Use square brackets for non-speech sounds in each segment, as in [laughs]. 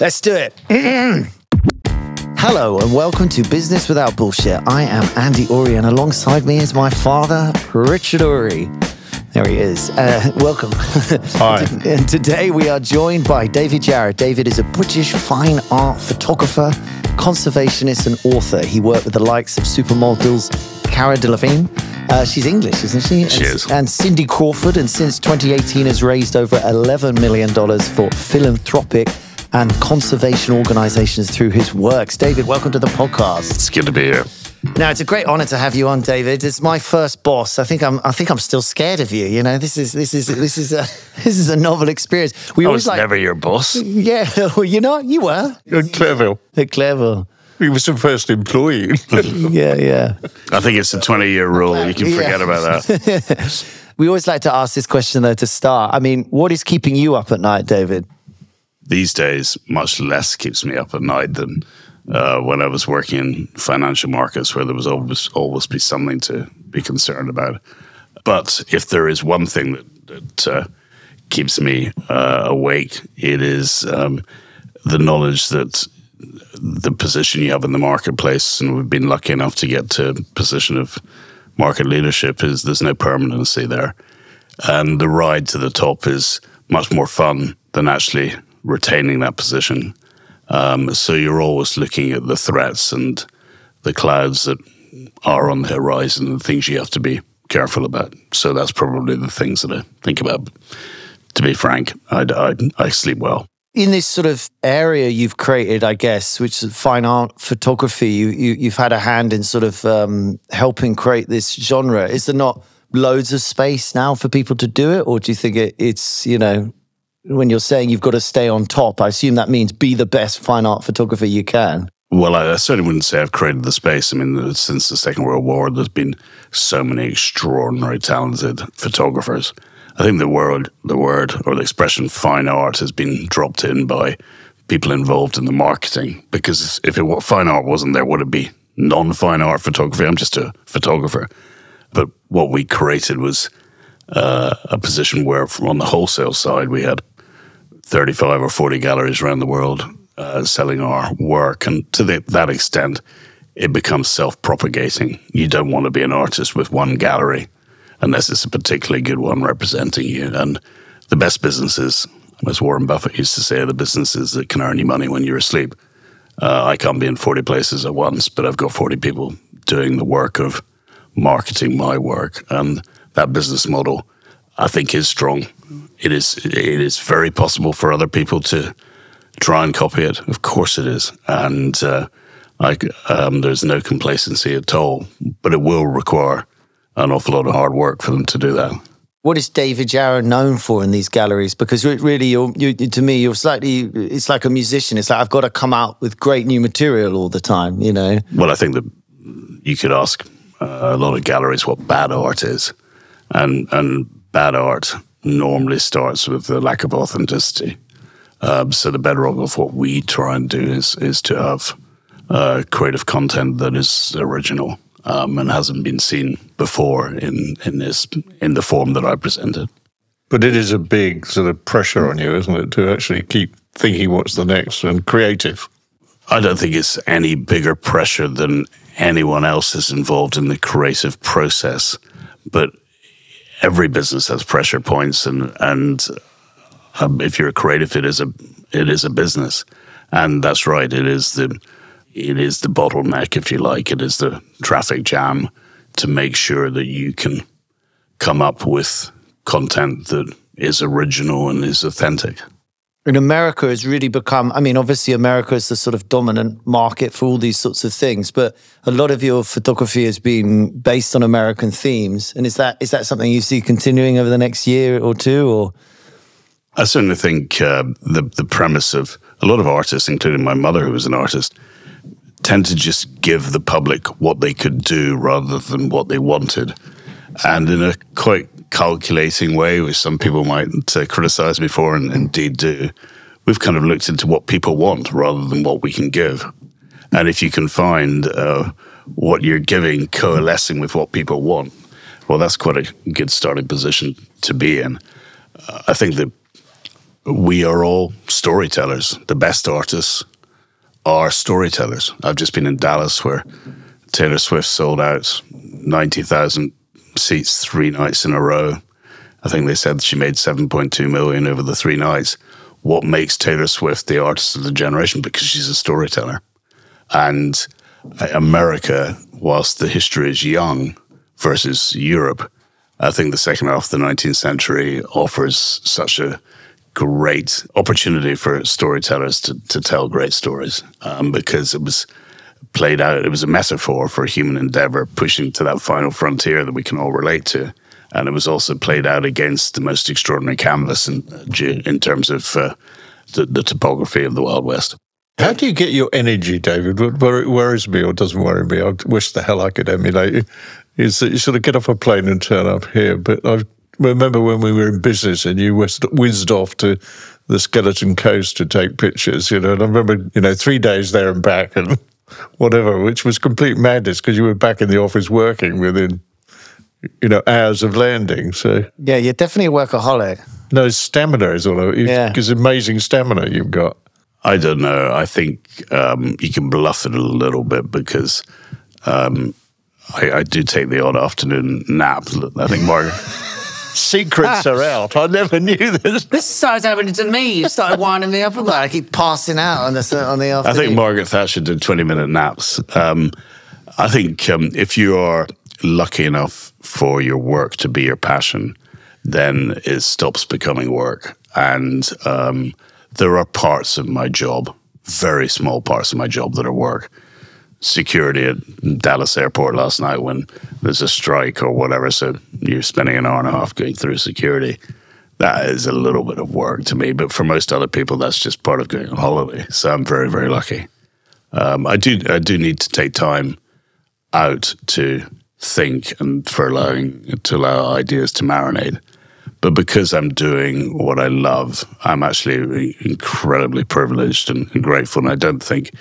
Let's do it. Hello and welcome to Business Without Bullshit. I am Andy Oury and alongside me is my father, Richard Oury. There he is. Uh, welcome. Hi. [laughs] and today we are joined by David Yarrow. David is a British fine art photographer, conservationist, and author. He worked with the likes of supermodels Cara Delevingne. Uh, she's English, isn't she? She and, is. And Cindy Crawford, and since 2018 has raised over $11 million for philanthropic and conservation organizations through his works. David, welcome to the podcast. It's good to be here. Now it's a great honor to have you on, David. It's my first boss. I think I'm. I think I'm still scared of you. You know, this is this is this is a [laughs] this is a novel experience. We I always was like, never your boss. yeah. [laughs] Well, you know, you were You're clever. clever. He was the first employee. [laughs] Yeah, yeah. I think it's a 20 year rule. You can Yeah. forget about that. We always like to ask this question though to start. I mean, what is keeping you up at night, David? These days, much less keeps me up at night than uh, when I was working in financial markets, where there was always always be something to be concerned about. But if there is one thing that, that uh, keeps me uh, awake, it is um, the knowledge that the position you have in the marketplace, and we've been lucky enough to get to a position of market leadership, is there's no permanency there. And the ride to the top is much more fun than actually retaining that position. Um, so you're always looking at the threats and the clouds that are on the horizon and things you have to be careful about. So that's probably the things that I think about. To be frank, I, I, I sleep well. in this sort of area you've created, I guess, which is fine art photography, you, you you've had a hand in sort of um, helping create this genre. Is there not loads of space now for people to do it, or do you think it, it's you know when you're saying you've got to stay on top? I assume that means be the best fine art photographer you can. Well, I, I certainly wouldn't say I've created the space. I mean, since the Second World War, there's been so many extraordinary, talented photographers. I think the word, the word or the expression "fine art" has been dropped in by people involved in the marketing. Because if it fine art wasn't there, would it be non-fine art photography? I'm just a photographer. But what we created was uh, a position where, on the wholesale side, we had 35 or 40 galleries around the world uh, selling our work. And to the, that extent, it becomes self propagating. You don't want to be an artist with one gallery unless it's a particularly good one representing you. And the best businesses, as Warren Buffett used to say, are the businesses that can earn you money when you're asleep. Uh, I can't be in 40 places at once, but I've got 40 people doing the work of marketing my work. And that business model, I think, is strong. It is, it is very possible for other people to try and copy it. Of course it is. And uh, I, um, there's no complacency at all, but it will require an awful lot of hard work for them to do that. What is David Yarrow known for in these galleries? Because really, you're, you, to me, you're slightly. It's like a musician. It's like I've got to come out with great new material all the time. You know. Well, I think that you could ask uh, a lot of galleries what bad art is, and and bad art normally starts with the lack of authenticity. Um, so the bedrock of what we try and do is is to have uh, creative content that is original um, and hasn't been seen before in in this in the form that I presented. But it is a big sort of pressure on you, isn't it, to actually keep thinking what's the next and creative. I don't think it's any bigger pressure than anyone else is involved in the creative process. But every business has pressure points, and and um, if you're a creative, it is a it is a business, and that's right. It is the it is the bottleneck, if you like. It is the traffic jam to make sure that you can come up with content that is original and is authentic. And America has really become, I mean, obviously, America is the sort of dominant market for all these sorts of things, but a lot of your photography has been based on American themes. And is that is that something you see continuing over the next year or two? Or I certainly think uh, the the premise of a lot of artists, including my mother, who was an artist, tend to just give the public what they could do rather than what they wanted, and in a quite calculating way, which some people might uh, criticize me for, and indeed do. We've kind of looked into what people want rather than what we can give, and if you can find uh, what you're giving coalescing with what people want, well, that's quite a good starting position to be in. Uh, I think that we are all storytellers. The best artists are storytellers. I've just been in Dallas where Taylor Swift sold out 90,000 seats three nights in a row. I think they said she made 7.2 million over the three nights. What makes Taylor Swift the artist of the generation? Because she's a storyteller. And America, whilst the history is young versus Europe, I think the second half of the 19th century offers such a great opportunity for storytellers to, to tell great stories um, because it was played out, it was a metaphor for human endeavor pushing to that final frontier that we can all relate to. And it was also played out against the most extraordinary canvas in, in terms of uh, the, the topography of the Wild West. How do you get your energy, David? What worries me or doesn't worry me, I wish the hell I could emulate you, is that you sort of get off a plane and turn up here. But I remember when we were in business and you whizzed off to the Skeleton Coast to take pictures, you know, and I remember, you know, three days there and back and whatever, which was complete madness because you were back in the office working within, you know, hours of landing. So yeah, you're definitely a workaholic. No, stamina is all over. Yeah. Because amazing stamina you've got. I don't know. I think um, you can bluff it a little bit because um, I, I, do take the odd afternoon nap. I think Margaret. Secrets are out. I never knew this. This started happening to me. You started winding me up about. I keep passing out on the on the afternoon. I think Margaret Thatcher did twenty minute naps. Um, I think um, if you are lucky enough for your work to be your passion, then it stops becoming work. And um, there are parts of my job, very small parts of my job that are work. Security at Dallas Airport last night when there's a strike or whatever, so you're spending an hour and a half going through security. That is a little bit of work to me, but for most other people, that's just part of going on holiday. So I'm very, very lucky. Um, I do, I do need to take time out to think and for allowing to allow ideas to marinate. But because I'm doing what I love, I'm actually incredibly privileged and, grateful. And I don't think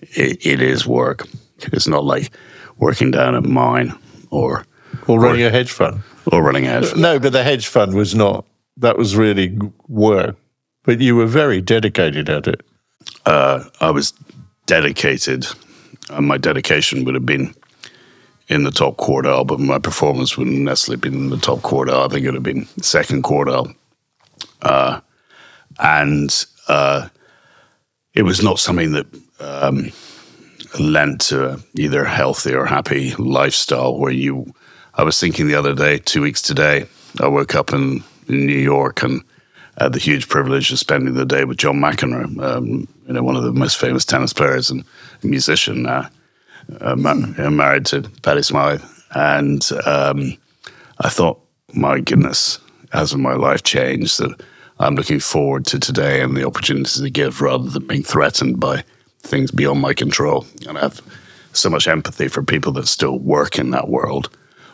it, it is work. It's not like working down at mine or or running or, a hedge fund or running a hedge fund. No, but the hedge fund was not. That was really work. But you were very dedicated at it. Uh, I was dedicated. And my dedication would have been in the top quartile, but my performance wouldn't necessarily been in the top quartile. I think it would have been second quartile. Uh, and uh, it was not something that um, lent to either healthy or happy lifestyle where you. I was thinking the other day, two weeks today, I woke up in, in New York and had the huge privilege of spending the day with John McEnroe, um, you know, one of the most famous tennis players and musician. Uh, uh, ma- married to Patty Smyth, and um, I thought, my goodness, hasn't my life changed? That I'm looking forward to today and the opportunities to give rather than being threatened by things beyond my control. And I have so much empathy for people that still work in that world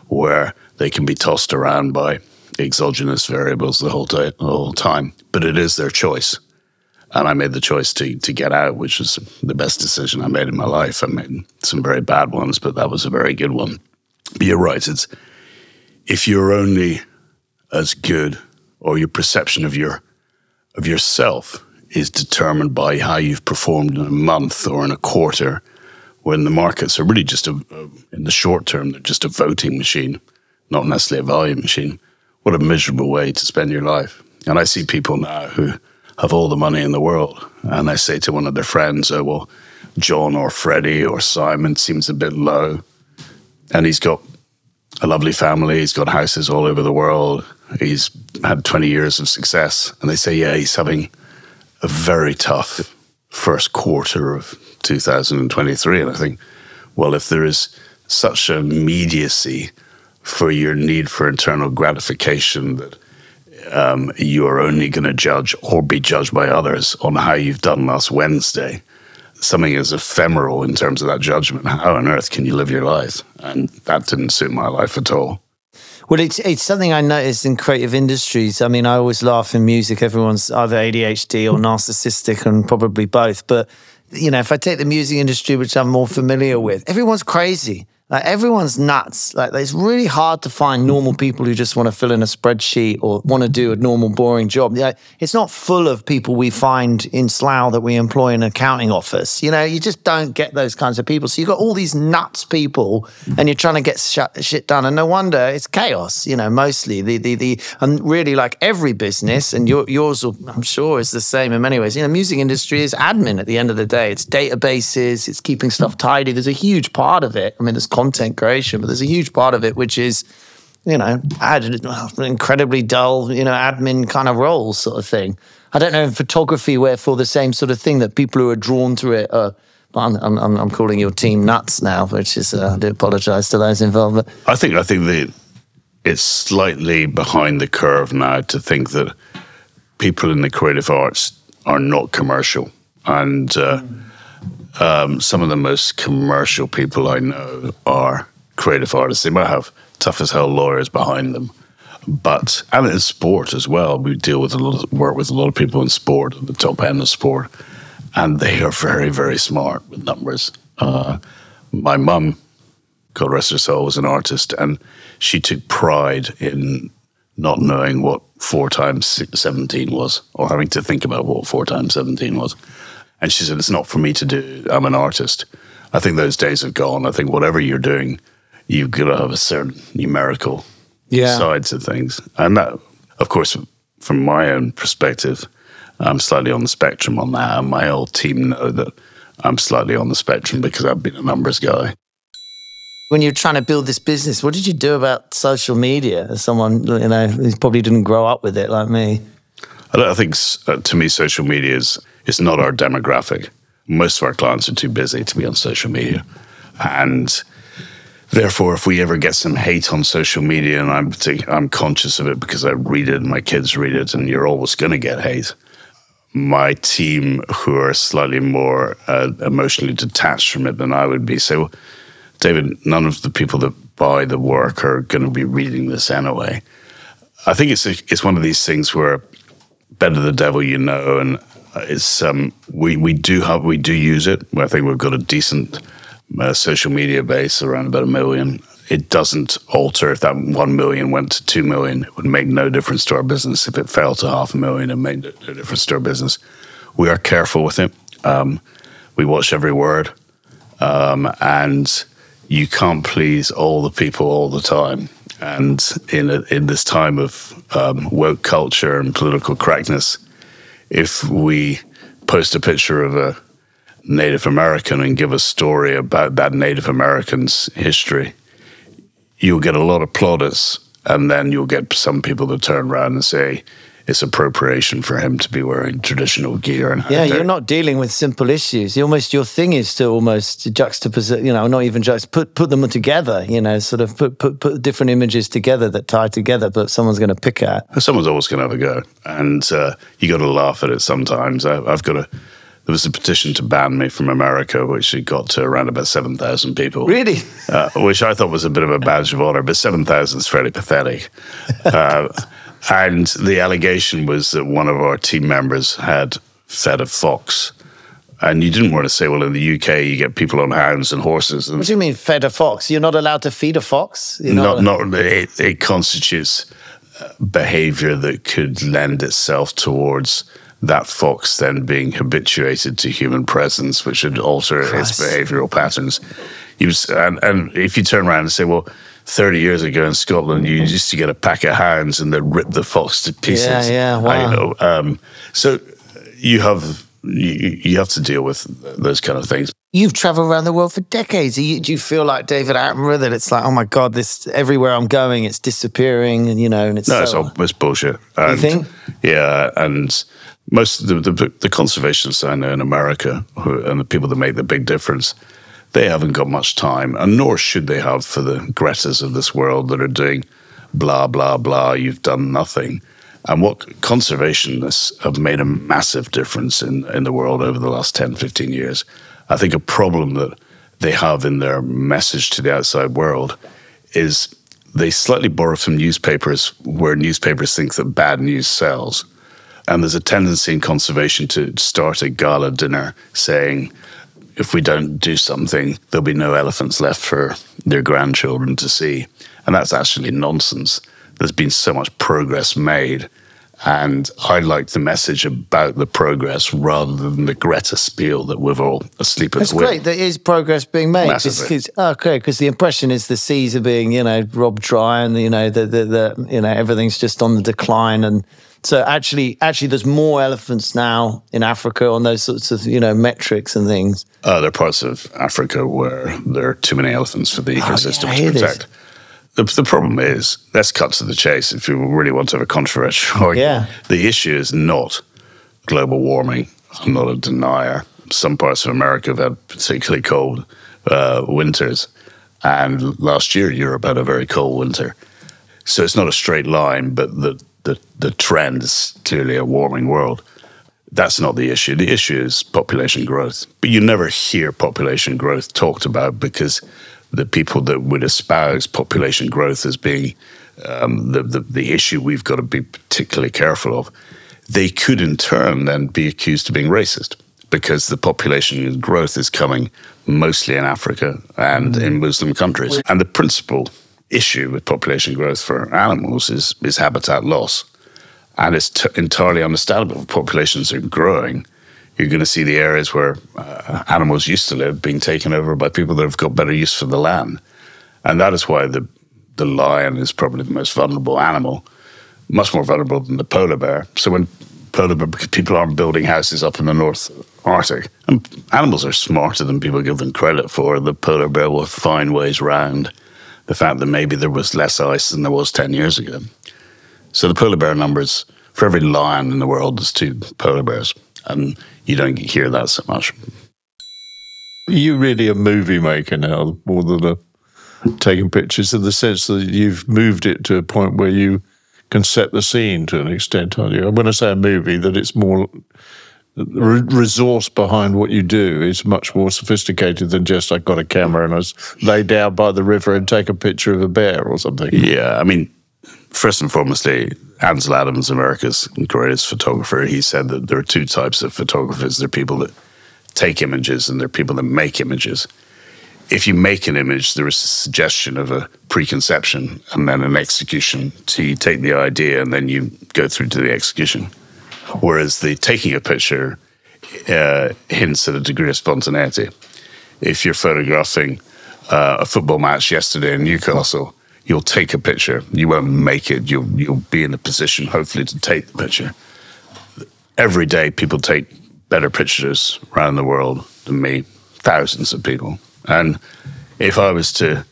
where they can be tossed around by exogenous variables the whole, the whole time, but it is their choice and I made the choice to to get out, which was the best decision I made in my life. I made some very bad ones, but that was a very good one. But you're right. It's if you're only as good, or your perception of your of yourself is determined by how you've performed in a month or in a quarter, when the markets are really just a, in the short term, they're just a voting machine, not necessarily a value machine. What a miserable way to spend your life. And I see people now who have all the money in the world. And they say to one of their friends, oh, well, John or Freddie or Simon seems a bit low. And he's got a lovely family. He's got houses all over the world. He's had 20 years of success. And they say, yeah, he's having a very tough first quarter of 2023. And I think, well, if there is such a immediacy for your need for internal gratification that um, you are only going to judge or be judged by others on how you've done last Wednesday. Something is ephemeral in terms of that judgment. How on earth can you live your life? And that didn't suit my life at all. Well, it's it's something I noticed in creative industries. I mean, I always laugh in music. Everyone's either ADHD or mm. narcissistic, and probably both. But you know, if I take the music industry, which I'm more familiar with, everyone's crazy. Like everyone's nuts. Like it's really hard to find normal people who just want to fill in a spreadsheet or want to do a normal boring job. Yeah, it's not full of people we find in Slough that we employ in an accounting office. You know, you just don't get those kinds of people. So you've got all these nuts people, and you're trying to get sh- shit done. And no wonder it's chaos. You know, mostly the the the and really like every business, and your, yours, will, I'm sure, is the same in many ways. You know, music industry is admin at the end of the day. It's databases. It's keeping stuff tidy. There's a huge part of it. I mean, there's content creation, but there's a huge part of it which is, you know, incredibly dull, you know, admin kind of role sort of thing. I don't know in photography, where for the same sort of thing that people who are drawn to it are. I'm, I'm, I'm calling your team nuts now, which is uh, I do apologise to those involved. But I think I think that it's slightly behind the curve now to think that people in the creative arts are not commercial, and uh, mm um, some of the most commercial people I know are creative artists. They might have tough as hell lawyers behind them, but and in sport as well. We deal with a lot of work with a lot of people in sport the top end of sport, and they are very very smart with numbers. Uh, my mum, God rest her soul, was an artist, and she took pride in not knowing what four times seventeen was, or having to think about what four times seventeen was. And she said, It's not for me to do. I'm an artist. I think those days have gone. I think whatever you're doing, you've got to have a certain numerical yeah. sides of things. And that, of course, from my own perspective, I'm slightly on the spectrum on that. And my whole team know that I'm slightly on the spectrum because I've been a numbers guy. When you're trying to build this business, what did you do about social media as someone, you know, who probably didn't grow up with it like me? I think uh, to me, social media is is not our demographic. Most of our clients are too busy to be on social media. And therefore, if we ever get some hate on social media, and I'm, I'm conscious of it because I read it and my kids read it, and you're always going to get hate. My team, who are slightly more uh, emotionally detached from it than I would be, say, well, David, none of the people that buy the work are going to be reading this anyway. I think it's a, it's one of these things where better the devil you know, and it's um, we we do have we do use it. I think we've got a decent uh, social media base around about a million. It doesn't alter if that one million went to two million. It would make no difference to our business. If it fell to half a million, it made no difference to our business. We are careful with it. Um, we watch every word, um, and you can't please all the people all the time. And in a, in this time of um, woke culture and political correctness, if we post a picture of a Native American and give a story about that Native American's history, you'll get a lot of plaudits, and then you'll get some people to turn around and say, it's appropriation for him to be wearing traditional gear. And yeah, you're not dealing with simple issues. You almost your thing is to almost juxtapose, you know, not even just put put them together. You know, sort of put put, put different images together that tie together, but someone's going to pick at. Someone's always going to have a go, and uh, you got to laugh at it sometimes. I, I've got a there was a petition to ban me from America, which got to around about 7,000 people. Really? Uh, which I thought was a bit of a badge of honor, but 7,000 is fairly pathetic. Uh, and the allegation was that one of our team members had fed a fox. And you didn't want to say, well, in the UK, you get people on hounds and horses. And what do you mean, fed a fox? You're not allowed to feed a fox? You're not, not, not it, it constitutes uh, behavior that could lend itself towards that fox then being habituated to human presence, which would alter Christ. its behavioral patterns. Was, and, and if you turn around and say, well, 30 years ago in Scotland, you used to get a pack of hounds and they'd rip the fox to pieces. Yeah, yeah, wow. I know. Um, so you have you, you have to deal with those kind of things. You've traveled around the world for decades. Do you, do you feel like David Attenborough that it's like, oh my god, this everywhere I'm going, it's disappearing, and you know, and it's no, so... it's all it's bullshit. And, you think? Yeah, and most of the, the, the conservationists I know in America who, and the people that make the big difference they haven't got much time, and nor should they have for the Gretas of this world that are doing blah, blah, blah, you've done nothing. And what conservationists have made a massive difference in, in the world over the last 10, 15 years. I think a problem that they have in their message to the outside world is they slightly borrow from newspapers where newspapers think that bad news sells. And there's a tendency in conservation to start a gala dinner saying, if we don't do something, there'll be no elephants left for their grandchildren to see. And that's actually nonsense. There's been so much progress made. And I like the message about the progress rather than the Greta spiel that we're all asleep at the wheel. great. There is progress being made. It's, okay, because oh, the impression is the seas are being, you know, robbed dry, and you know, the, the, the you know everything's just on the decline, and so actually, actually, there's more elephants now in Africa on those sorts of you know metrics and things. There are parts of Africa where there are too many elephants for the ecosystem Oh, I to this. protect. The, the problem is, let's cut to the chase if you really want to have a controversial argument. [laughs] Yeah. The issue is not global warming. I'm not a denier. Some parts of America have had particularly cold uh, winters. And last year, Europe had a very cold winter. So it's not a straight line, but the, the, the trend is clearly a warming world. That's not the issue. The issue is population growth. But you never hear population growth talked about because the people that would espouse population growth as being um, the, the, the issue we've got to be particularly careful of, they could in turn then be accused of being racist because the population growth is coming mostly in Africa and in Muslim countries. And the principal issue with population growth for animals is, is habitat loss. And it's t- entirely understandable. If populations are growing, you're going to see the areas where uh, animals used to live being taken over by people that have got better use for the land. And that is why the, the lion is probably the most vulnerable animal, much more vulnerable than the polar bear. So when polar bear, people aren't building houses up in the North Arctic, and animals are smarter than people give them credit for, the polar bear will find ways round the fact that maybe there was less ice than there was 10 years ago. So the polar bear numbers for every lion in the world, there's two polar bears, and you don't hear that so much. You're you really a movie maker now more than a taking pictures in the sense that you've moved it to a point where you can set the scene to an extent, aren't you? And when I say a movie, that it's more re- resource behind what you do is much more sophisticated than just I got a camera and I was lay down by the river and take a picture of a bear or something. Yeah, I mean, first and foremostly, eh, Ansel Adams, America's greatest photographer, he said that there are two types of photographers. There are people that take images and there are people that make images. If you make an image, there is a suggestion of a preconception and then an execution. So you take the idea and then you go through to the execution. Whereas the taking a picture uh, hints at a degree of spontaneity. If you're photographing uh, a football match yesterday in Newcastle, you'll take a picture. You won't make it. You'll you'll be in a position, hopefully, to take the picture. Every day, people take better pictures around the world than me. Thousands of people. And if I was to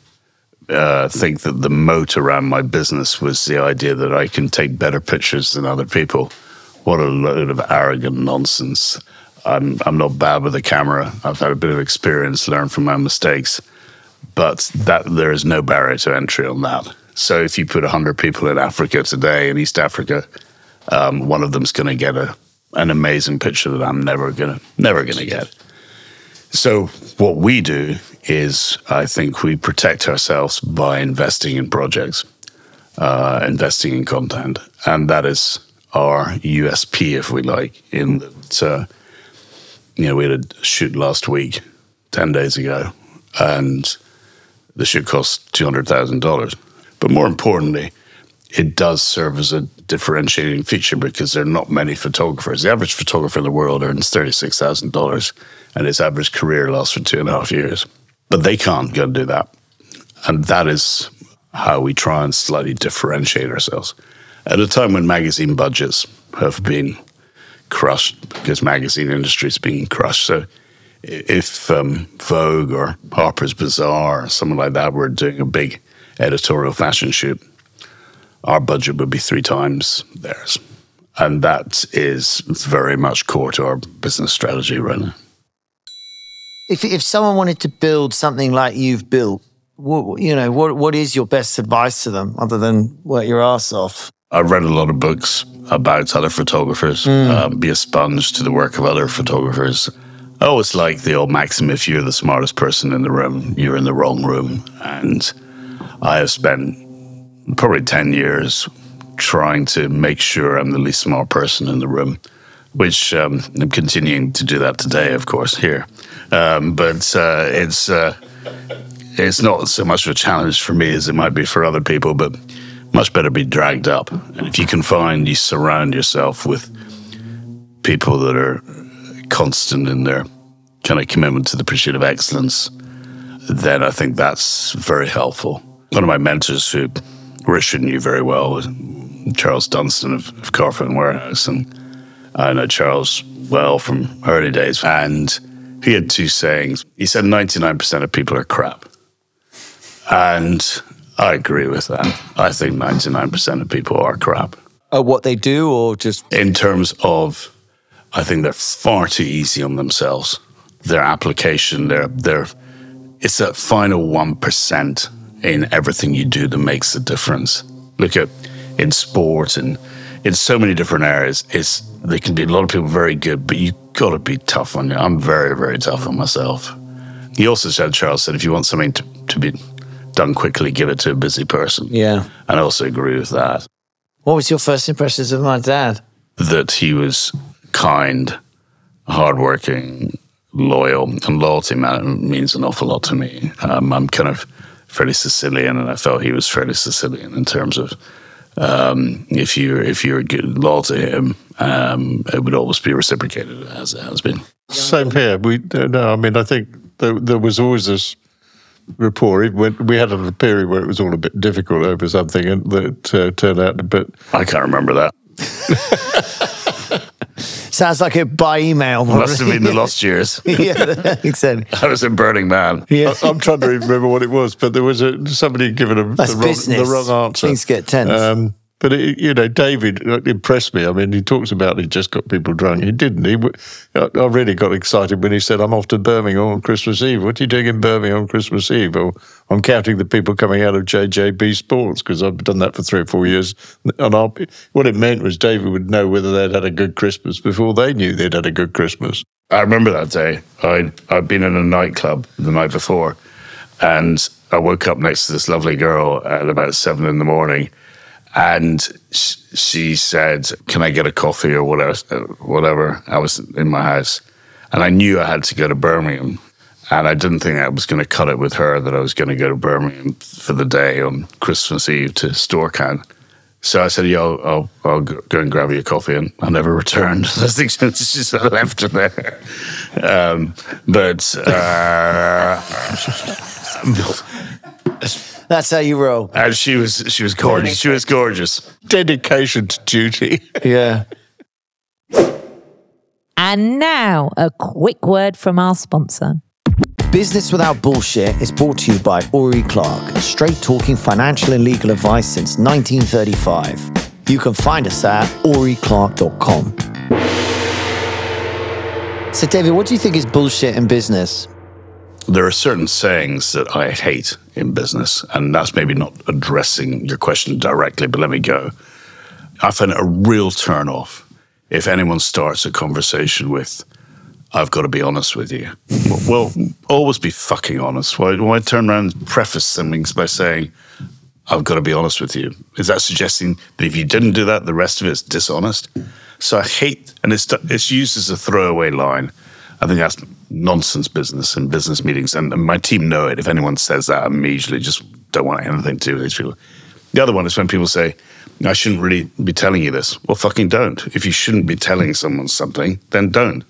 uh, think that the moat around my business was the idea that I can take better pictures than other people, what a load of arrogant nonsense. I'm, I'm not bad with a camera. I've had a bit of experience, learned from my mistakes, but that there is no barrier to entry on that. So if you put 100 people in Africa today, in East Africa, um, one of them's going to get a, an amazing picture that I'm never going to never going to get. So what we do is, I think we protect ourselves by investing in projects, uh, investing in content, and that is our USP, if we like. In that, uh, you know, we had a shoot last week, ten days ago, and the shoot cost two hundred thousand dollars. But more importantly, it does serve as a differentiating feature because there are not many photographers. The average photographer in the world earns thirty-six thousand dollars, and his average career lasts for two and a half years. But they can't go and do that, and that is how we try and slightly differentiate ourselves. At a time when magazine budgets have been crushed because magazine industry is being crushed, so if um, Vogue or Harper's Bazaar or someone like that were doing a big editorial fashion shoot, our budget would be three times theirs. And that is very much core to our business strategy right now. If if someone wanted to build something like you've built, what, you know, what what is your best advice to them other than work your ass off? I've read a lot of books about other photographers, um, be a sponge to the work of other photographers. I always like the old maxim if you're the smartest person in the room, you're in the wrong room. And I have spent probably 10 years trying to make sure I'm the least smart person in the room which um, I'm continuing to do that today, of course, here. Um, but uh, it's uh, it's not so much of a challenge for me as it might be for other people, but much better be dragged up. And if you can find you surround yourself with people that are constant in their kind of commitment to the pursuit of excellence, then I think that's very helpful. One of my mentors, who Richard knew very well, was Charles Dunstone of, of Carphone Warehouse, and I know Charles well from early days, and he had two sayings. He said 99% of people are crap. And I agree with that. I think 99% of people are crap. Uh, what they do, or just In terms of, I think they're far too easy on themselves. Their application, their, their, it's that final 1% in everything you do that makes the difference. Look at in sport and in so many different areas, it's, there can be a lot of people very good, but you got to be tough on you. I'm very, very tough on myself. He also said, Charles said, if you want something to, to be done quickly, give it to a busy person. yeah. And I also agree with that, What was your first impressions of my dad? that he was kind, hardworking, loyal, and loyalty man, means an awful lot to me. Um, I'm kind of fairly Sicilian, and I felt he was fairly Sicilian in terms of um, if you if you're good, loyal to him, um, it would always be reciprocated as it has been. Same here. We no. I mean, I think there, there was always this rapport. It we had a period where it was all a bit difficult over something, and that uh, turned out a bit. I can't remember that. [laughs] Sounds like it by email. Must have been the probably. lost years. [laughs] yeah, [laughs] exactly. I was in Burning Man. Yeah. I, am trying to remember what it was, but there was a, somebody had given a, the, wrong, the wrong answer. Things get tense. Um, but it, you know, David uh, impressed me. I mean, he talks about he just got people drunk. He didn't. He, I I really got excited when he said, "I'm off to Birmingham on Christmas Eve." What are you doing in Birmingham on Christmas Eve? Or I'm counting the people coming out of JJB Sports because I've done that for three or four years. And I'll, what it meant was David would know whether they'd had a good Christmas before they knew they'd had a good Christmas. I remember that day. I'd, I'd been in a nightclub the night before, and I woke up next to this lovely girl at about seven in the morning, and she said, "Can I get a coffee or whatever?" Whatever. I was in my house, and I knew I had to go to Birmingham, and I didn't think I was going to cut it with her that I was going to go to Birmingham for the day on Christmas Eve to Storecan. So I said, "Yeah, I'll, I'll, I'll go and grab you a coffee," and I never returned. [laughs] I think she just left her there. Um, but uh, That's how you roll. and she was she was gorgeous. She was gorgeous. Dedication to duty. [laughs] Yeah. And now, a quick word from our sponsor. Business Without Bullshit is brought to you by Oury Clark, straight talking financial and legal advice since 1935. You can find us at ouryclark.com. So, David, what do you think is bullshit in business? There are certain sayings that I hate in business, and that's maybe not addressing your question directly, but let me go. I find it a real turn off if anyone starts a conversation with, I've got to be honest with you. [laughs] well, always be fucking honest. Why, why turn around and preface things by saying, I've got to be honest with you? Is that suggesting that if you didn't do that, the rest of it's dishonest? So I hate, and it's, it's used as a throwaway line. I think that's nonsense business in business meetings. And my team know it. If anyone says that, I immediately just don't want anything to do with these people. The other one is when people say, I shouldn't really be telling you this. Well, fucking don't. If you shouldn't be telling someone something, then don't.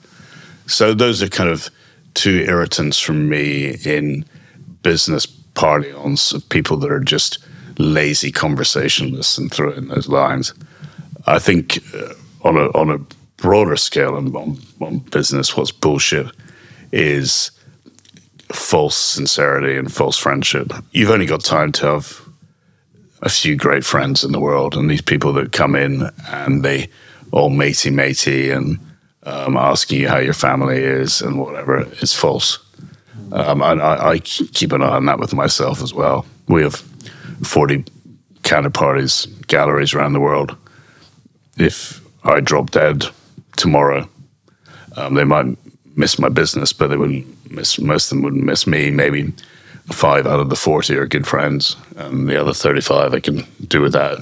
So those are kind of two irritants from me in business parlance of people that are just lazy conversationalists and throw in those lines. I think uh, on a on a broader scale and on, on business, what's bullshit is false sincerity and false friendship. You've only got time to have a few great friends in the world, and these people that come in and they all matey matey and um, asking you how your family is and whatever is false. Um, and I, I keep an eye on that with myself as well. We have 40 counterparties, galleries around the world. If I drop dead tomorrow, um, they might miss my business, but they wouldn't miss, most of them wouldn't miss me. Maybe five out of the 40 are good friends, and the other 35 I can do without.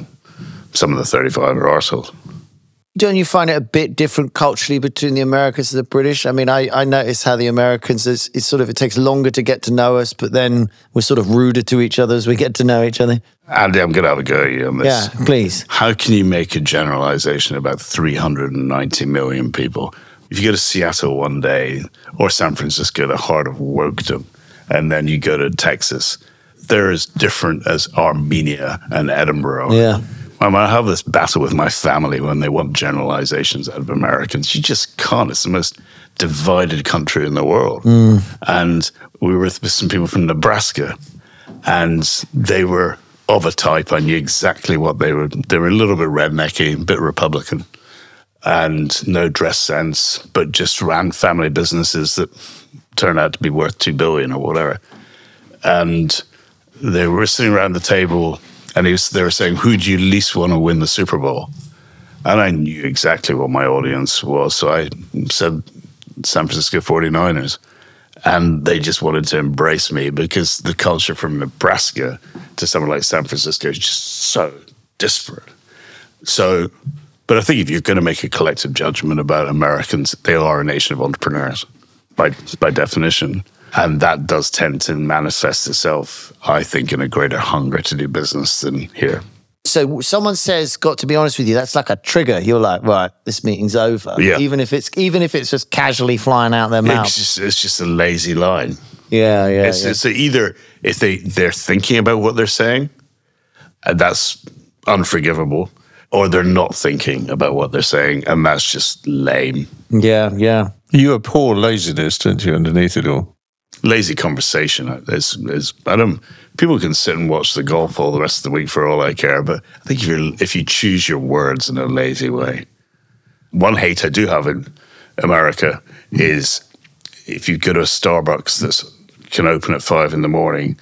Some of the 35 are arseholes. Don't you find it a bit different culturally between the Americans and the British? I mean, I, I notice how the Americans is it's sort of it takes longer to get to know us, but then we're sort of ruder to each other as we get to know each other. Andy, I'm going to have a go at you on this. Yeah, please. How can you make a generalization about 390 million people? If you go to Seattle one day or San Francisco, the heart of wokedom, and then you go to Texas, they're as different as Armenia and Edinburgh. Yeah. I, mean, I have this battle with my family when they want generalizations out of Americans. You just can't. It's the most divided country in the world. And we were with some people from Nebraska, and they were of a type. I knew exactly what they were. They were a little bit rednecky, a bit Republican, and no dress sense, but just ran family businesses that turned out to be worth two billion or whatever. And they were sitting around the table, and he was, they were saying, "Who do you least want to win the Super Bowl?" And I knew exactly what my audience was, so I said San Francisco 49ers. And they just wanted to embrace me because the culture from Nebraska to somewhere like San Francisco is just so disparate. So, but I think if you're going to make a collective judgment about Americans, they are a nation of entrepreneurs by by definition, and that does tend to manifest itself, I think, in a greater hunger to do business than here. So someone says, "Got to be honest with you," that's like a trigger. You're like, "Right, this meeting's over." Yeah. Even if it's even if it's just casually flying out their It's mouth. just it's just a lazy line. Yeah, yeah. It's, yeah. it's either if they they're thinking about what they're saying, and that's unforgivable, or they're not thinking about what they're saying, and that's just lame. yeah, yeah. You abhor laziness, don't you, underneath it all? Lazy conversation is is I don't people can sit and watch the golf all the rest of the week for all I care, but I think if you if you choose your words in a lazy way, one hate I do have in America is if you go to a Starbucks that can open at five in the morning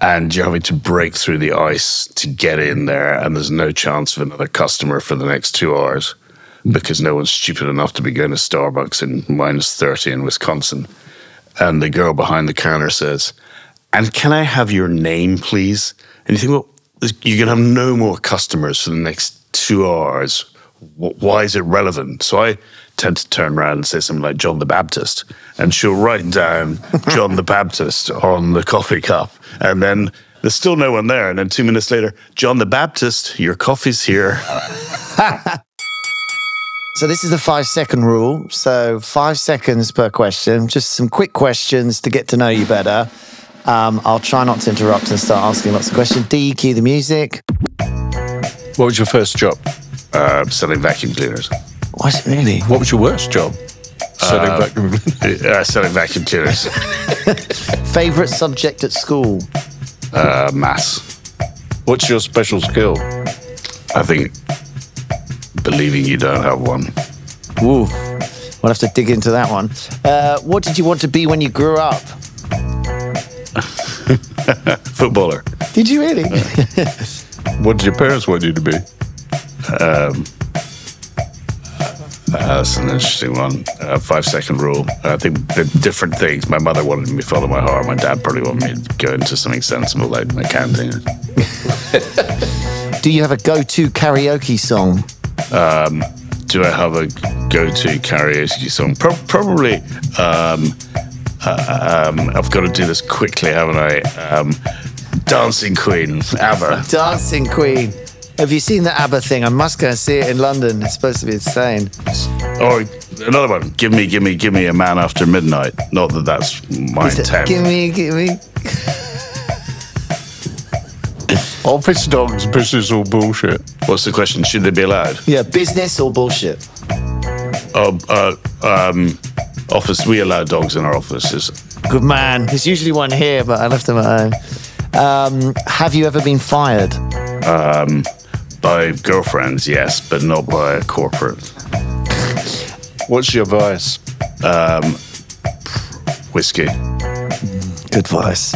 and you're having to break through the ice to get in there and there's no chance of another customer for the next two hours because no one's stupid enough to be going to Starbucks in minus 30 in Wisconsin. And the girl behind the counter says, And can I have your name, please? And you think, Well, you're going to have no more customers for the next two hours. Why is it relevant? So I tend to turn around and say something like John the Baptist. And she'll write down [laughs] John the Baptist on the coffee cup. And then there's still no one there. And then two minutes later, John the Baptist, your coffee's here. [laughs] [laughs] So this is the five second rule. So five seconds per question. Just some quick questions to get to know you better. Um, I'll try not to interrupt and start asking lots of questions. D, cue the music. What was your first job? Uh, selling vacuum cleaners. Was it really? What was your worst job? Selling vacuum. Uh, [laughs] selling vacuum cleaners. [laughs] Favorite subject at school? Uh, mass. What's your special skill? I think believing you don't have one. Ooh, we'll have to dig into that one. Uh, what did you want to be when you grew up? [laughs] Footballer. Did you really? What did your parents want you to be? Uh, that's an interesting one. Uh, five second rule. I think different things. My mother wanted me to follow my heart. My dad probably wanted me to go into something sensible like accounting. [laughs] Do you have a go to karaoke song? Do I have a go to karaoke song? Pro- probably. Um, uh, um, I've got to do this quickly, haven't I? Um, Dancing Queen, ABBA. Dancing Queen. Have you seen the ABBA thing? I must go and see it in London. It's supposed to be insane. Or another one. Give me, give me, give me a man after midnight. Not that that's my Is it, intent. give me, give me. Office dogs, business or bullshit? What's the question? Should they be allowed? Yeah, business or bullshit? Oh, uh, um, office. We allow dogs in our offices. Good man. There's usually one here, but I left them at home. Um, have you ever been fired? Um, By girlfriends, yes, but not by a corporate. What's your vice? Whiskey. Good advice.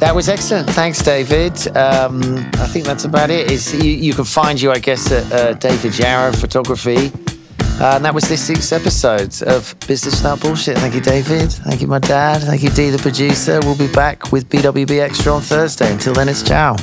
That was excellent. Thanks, David. Um, I think that's about it. Is you, you can find you, I guess, at uh, David Yarrow Photography. Uh, and that was this week's episode of Business Without Bullshit. Thank you, David. Thank you, my dad. Thank you, Dee, the producer. We'll be back with BWB Extra on Thursday. Until then, it's ciao.